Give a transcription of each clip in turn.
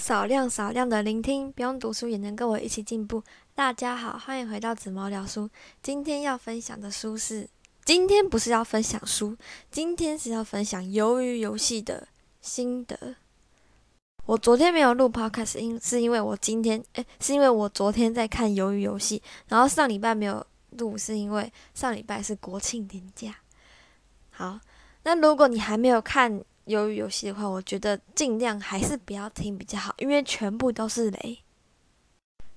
少量少量的聆听，不用读书也能跟我一起进步。大家好，欢迎回到紫毛聊书。今天要分享的书是，今天不是要分享书，今天是要分享鱿鱼游戏的心得。我昨天没有录 podcast，因是因为我今天，诶，是因为我昨天在看鱿鱼游戏，然后上礼拜没有录，是因为上礼拜是国庆年假。好，那如果你还没有看。鱿鱼游戏的话，我觉得尽量还是不要听比较好，因为全部都是雷。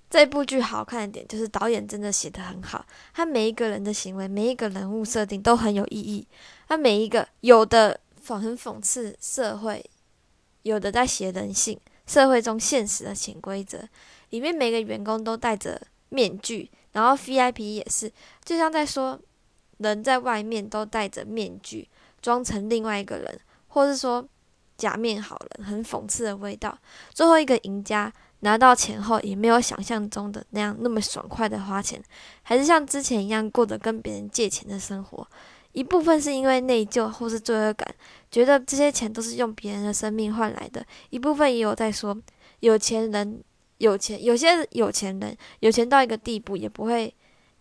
这部剧好看的点就是导演真的写的很好，他每一个人的行为、每一个人物设定都很有意义。他每一个有的讽很讽刺社会，有的在写人性，社会中现实的潜规则。里面每个员工都戴着面具，然后 VIP 也是，就像在说人在外面都戴着面具，装成另外一个人。或是说假面好人，很讽刺的味道。最后一个赢家拿到钱后，也没有想象中的那样那么爽快的花钱，还是像之前一样过着跟别人借钱的生活。一部分是因为内疚或是罪恶感，觉得这些钱都是用别人的生命换来的；一部分也有在说，有钱人有钱，有些有钱人有钱到一个地步，也不会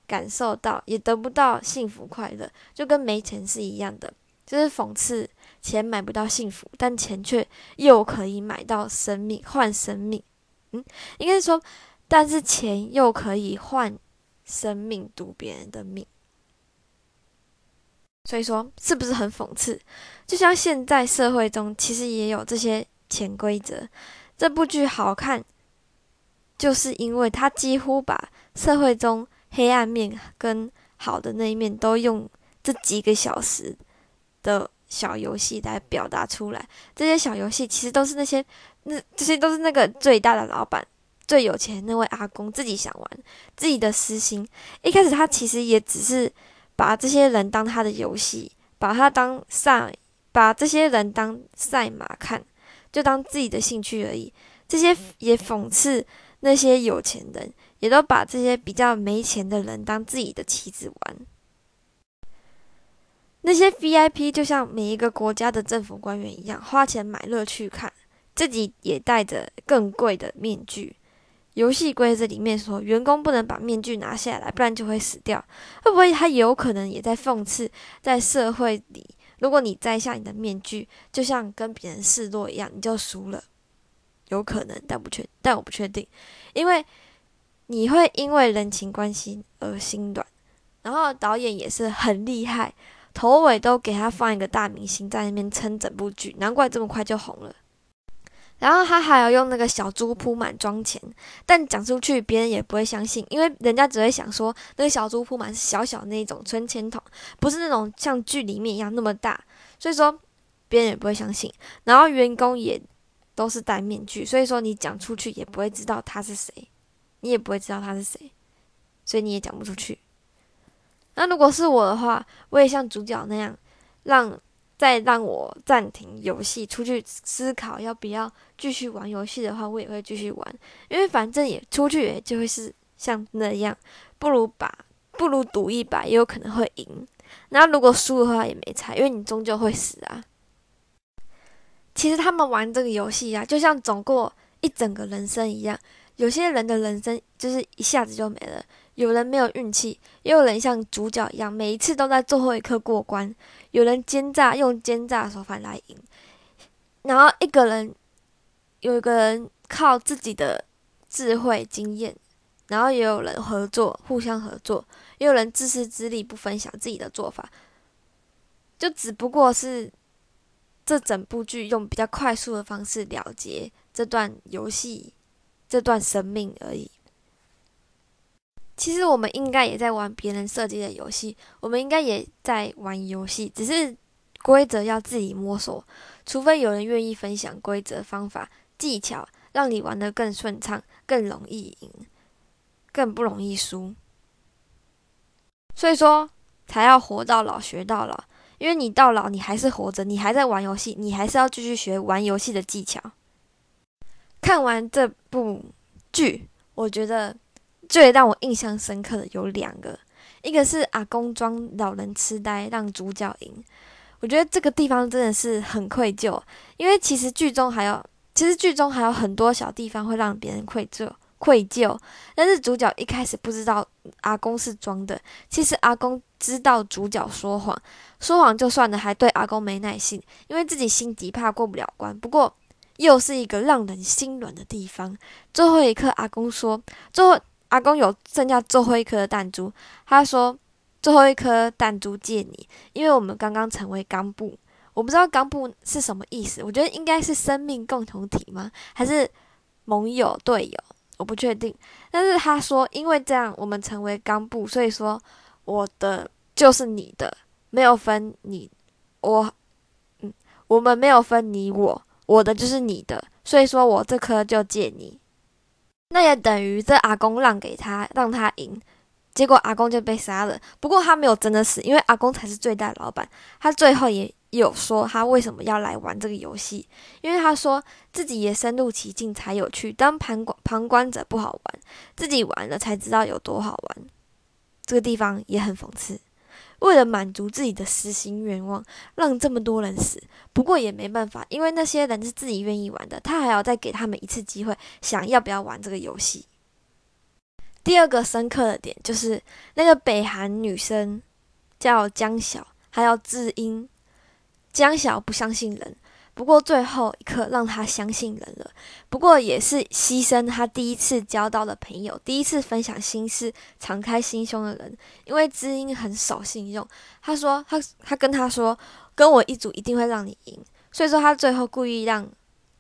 感受到，也得不到幸福快乐，就跟没钱是一样的，就是讽刺。钱买不到幸福，但钱却又可以买到生命，换生命。嗯，应该是说，但是钱又可以换生命，赌别人的命。所以说，是不是很讽刺？就像现在社会中，其实也有这些潜规则。这部剧好看，就是因为它几乎把社会中黑暗面跟好的那一面，都用这几个小时的。小游戏来表达出来，这些小游戏其实都是那些那这些都是那个最大的老板、最有钱那位阿公自己想玩自己的私心。一开始他其实也只是把这些人当他的游戏，把他当赛，把这些人当赛马看，就当自己的兴趣而已。这些也讽刺那些有钱人，也都把这些比较没钱的人当自己的棋子玩。那些 VIP 就像每一个国家的政府官员一样，花钱买乐趣看，自己也戴着更贵的面具。游戏规则里面说，员工不能把面具拿下来，不然就会死掉。会不会他有可能也在讽刺，在社会里，如果你摘下你的面具，就像跟别人示弱一样，你就输了。有可能，但不确，但我不确定，因为你会因为人情关系而心软。然后导演也是很厉害。头尾都给他放一个大明星在那边撑整部剧，难怪这么快就红了。然后他还要用那个小猪铺满装钱，但讲出去别人也不会相信，因为人家只会想说那个小猪铺满是小小那种存钱筒，不是那种像剧里面一样那么大，所以说别人也不会相信。然后员工也都是戴面具，所以说你讲出去也不会知道他是谁，你也不会知道他是谁，所以你也讲不出去。那如果是我的话，我也像主角那样，让再让我暂停游戏，出去思考要不要继续玩游戏的话，我也会继续玩，因为反正也出去就会是像那样，不如把不如赌一把，也有可能会赢。那如果输的话也没差，因为你终究会死啊。其实他们玩这个游戏啊，就像走过一整个人生一样，有些人的人生就是一下子就没了。有人没有运气，也有人像主角一样，每一次都在最后一刻过关。有人奸诈，用奸诈手法来赢。然后一个人，有一个人靠自己的智慧经验，然后也有人合作，互相合作，也有人自私自利，不分享自己的做法。就只不过是这整部剧用比较快速的方式了结这段游戏，这段生命而已。其实我们应该也在玩别人设计的游戏，我们应该也在玩游戏，只是规则要自己摸索。除非有人愿意分享规则、方法、技巧，让你玩得更顺畅、更容易赢、更不容易输。所以说，才要活到老学到老，因为你到老你还是活着，你还在玩游戏，你还是要继续学玩游戏的技巧。看完这部剧，我觉得。最让我印象深刻的有两个，一个是阿公装老人痴呆让主角赢，我觉得这个地方真的是很愧疚，因为其实剧中还有其实剧中还有很多小地方会让别人愧疚。愧疚，但是主角一开始不知道阿公是装的。其实阿公知道主角说谎，说谎就算了，还对阿公没耐心，因为自己心底怕过不了关。不过又是一个让人心软的地方。最后一刻，阿公说：“最后阿公有剩下最后一颗弹珠。”他说：“最后一颗弹珠借你，因为我们刚刚成为钢布。我不知道钢布是什么意思，我觉得应该是生命共同体吗？还是盟友队友？”我不确定，但是他说，因为这样我们成为钢布，所以说我的就是你的，没有分你我，嗯，我们没有分你我，我的就是你的，所以说我这颗就借你，那也等于这阿公让给他，让他赢，结果阿公就被杀了。不过他没有真的死，因为阿公才是最大老板，他最后也。有说他为什么要来玩这个游戏，因为他说自己也深入其境才有趣，当旁观旁观者不好玩，自己玩了才知道有多好玩。这个地方也很讽刺，为了满足自己的私心愿望，让这么多人死。不过也没办法，因为那些人是自己愿意玩的，他还要再给他们一次机会，想要不要玩这个游戏。第二个深刻的点就是那个北韩女生叫江晓，还有智英。江晓不相信人，不过最后一刻让他相信人了。不过也是牺牲他第一次交到的朋友，第一次分享心事、敞开心胸的人。因为知音很守信用，他说他他跟他说，跟我一组一定会让你赢。所以说他最后故意让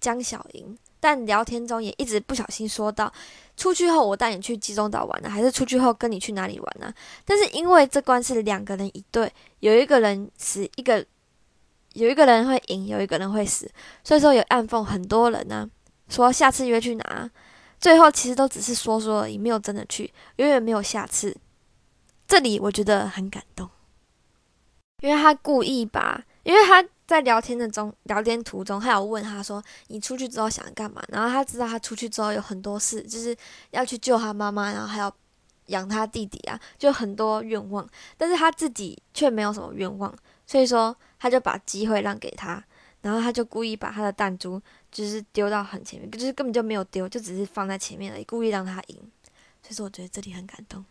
江小赢，但聊天中也一直不小心说到，出去后我带你去济州岛玩呢，还是出去后跟你去哪里玩呢？但是因为这关是两个人一对，有一个人死一个。有一个人会赢，有一个人会死，所以说有暗讽很多人呢，说下次约去哪，最后其实都只是说说而已，没有真的去，永远没有下次。这里我觉得很感动，因为他故意吧，因为他在聊天的中，聊天途中，他有问他说你出去之后想干嘛，然后他知道他出去之后有很多事，就是要去救他妈妈，然后还要养他弟弟啊，就很多愿望，但是他自己却没有什么愿望，所以说。他就把机会让给他，然后他就故意把他的弹珠就是丢到很前面，就是根本就没有丢，就只是放在前面而已，故意让他赢。所以说，我觉得这里很感动。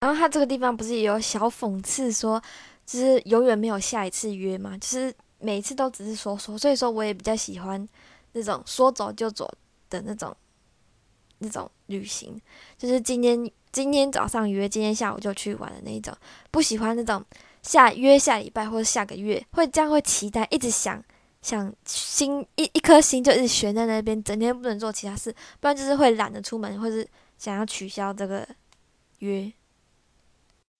然后他这个地方不是也有小讽刺说，就是永远没有下一次约嘛，就是每次都只是说说。所以说，我也比较喜欢那种说走就走的那种那种旅行，就是今天今天早上约，今天下午就去玩的那一种，不喜欢那种。下约下礼拜或者下个月会这样会期待，一直想想心一一颗心就一直悬在那边，整天不能做其他事，不然就是会懒得出门，或是想要取消这个约。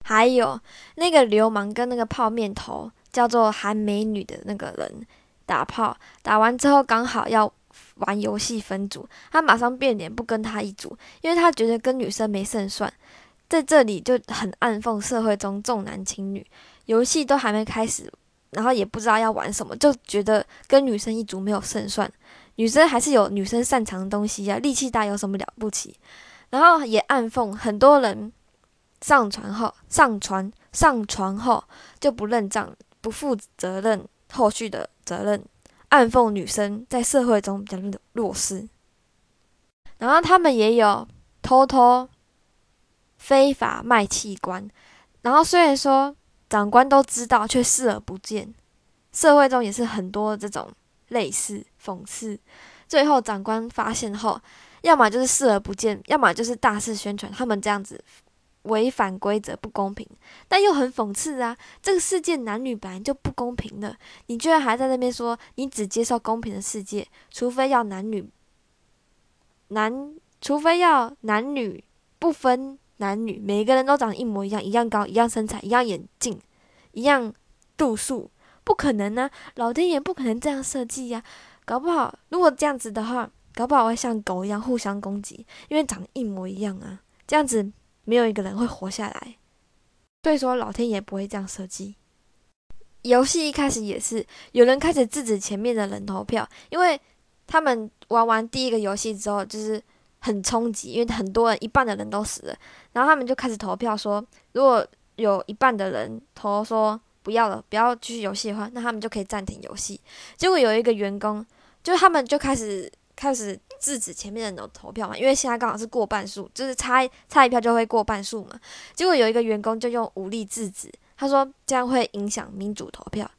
还有那个流氓跟那个泡面头叫做韩美女的那个人打炮，打完之后刚好要玩游戏分组，他马上变脸不跟他一组，因为他觉得跟女生没胜算。在这里就很暗讽社会中重男轻女。游戏都还没开始，然后也不知道要玩什么，就觉得跟女生一组没有胜算。女生还是有女生擅长的东西呀，力气大有什么了不起？然后也暗讽很多人上传后上传上传后就不认账，不负责任后续的责任，暗讽女生在社会中比较弱势。然后他们也有偷偷非法卖器官，然后虽然说。长官都知道，却视而不见。社会中也是很多这种类似讽刺。最后长官发现后，要么就是视而不见，要么就是大肆宣传他们这样子违反规则、不公平。但又很讽刺啊！这个世界男女本来就不公平的，你居然还在那边说你只接受公平的世界，除非要男女男，除非要男女不分。男女每个人都长得一模一样，一样高，一样身材，一样眼镜，一样度数，不可能呢！老天爷不可能这样设计呀！搞不好，如果这样子的话，搞不好会像狗一样互相攻击，因为长得一模一样啊！这样子没有一个人会活下来。所以说，老天爷不会这样设计。游戏一开始也是有人开始制止前面的人投票，因为他们玩完第一个游戏之后，就是。很冲击，因为很多人一半的人都死了，然后他们就开始投票说，如果有一半的人投说不要了，不要继续游戏的话，那他们就可以暂停游戏。结果有一个员工就他们就开始开始制止前面的人投票嘛，因为现在刚好是过半数，就是差差一票就会过半数嘛。结果有一个员工就用武力制止，他说这样会影响民主投票。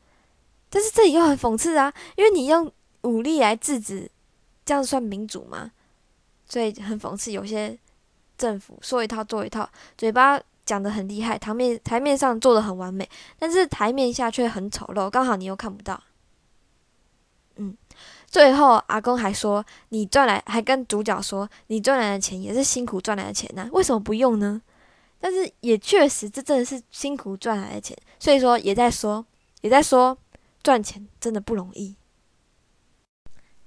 但是这里又很讽刺啊，因为你用武力来制止，这样算民主吗？所以很讽刺，有些政府说一套做一套，嘴巴讲的很厉害，台面台面上做的很完美，但是台面下却很丑陋，刚好你又看不到。嗯，最后阿公还说，你赚来，还跟主角说，你赚来的钱也是辛苦赚来的钱呐，为什么不用呢？但是也确实，这真的是辛苦赚来的钱，所以说也在说，也在说。赚钱真的不容易。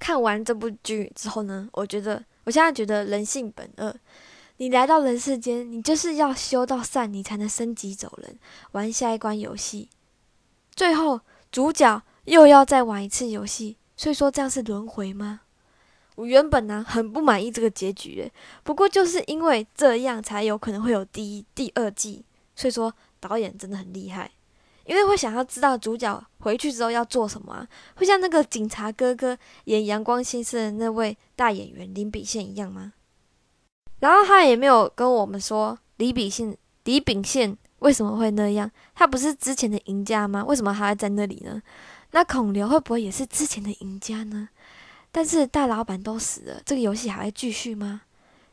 看完这部剧之后呢，我觉得我现在觉得人性本恶。你来到人世间，你就是要修到善，你才能升级走人，玩下一关游戏。最后主角又要再玩一次游戏，所以说这样是轮回吗？我原本呢很不满意这个结局，不过就是因为这样才有可能会有第一、第二季，所以说导演真的很厉害。因为会想要知道主角回去之后要做什么啊，会像那个警察哥哥演《阳光先生》的那位大演员林炳宪一样吗？然后他也没有跟我们说李炳宪李炳宪为什么会那样，他不是之前的赢家吗？为什么还会在那里呢？那孔刘会不会也是之前的赢家呢？但是大老板都死了，这个游戏还会继续吗？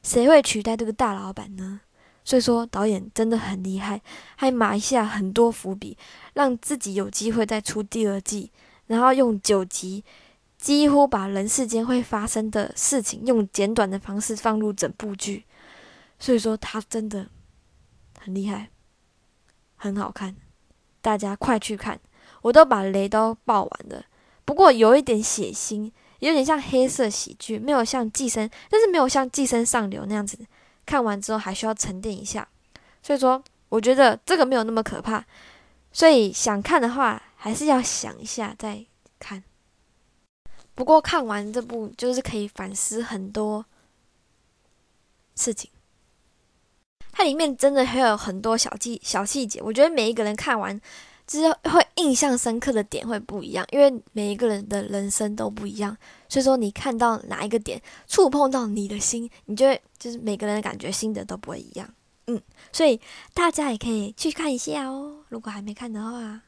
谁会取代这个大老板呢？所以说，导演真的很厉害，还埋下很多伏笔，让自己有机会再出第二季。然后用九集，几乎把人世间会发生的事情，用简短的方式放入整部剧。所以说，他真的很厉害，很好看，大家快去看！我都把雷都爆完了，不过有一点血腥，有点像黑色喜剧，没有像寄生，但是没有像寄生上流那样子。看完之后还需要沉淀一下，所以说我觉得这个没有那么可怕，所以想看的话还是要想一下再看。不过看完这部就是可以反思很多事情，它里面真的还有很多小细小细节，我觉得每一个人看完。就是会印象深刻的点会不一样，因为每一个人的人生都不一样，所以说你看到哪一个点触碰到你的心，你就会就是每个人的感觉心得都不会一样，嗯，所以大家也可以去看一下哦，如果还没看的话，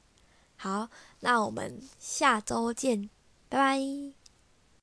好，那我们下周见，拜拜。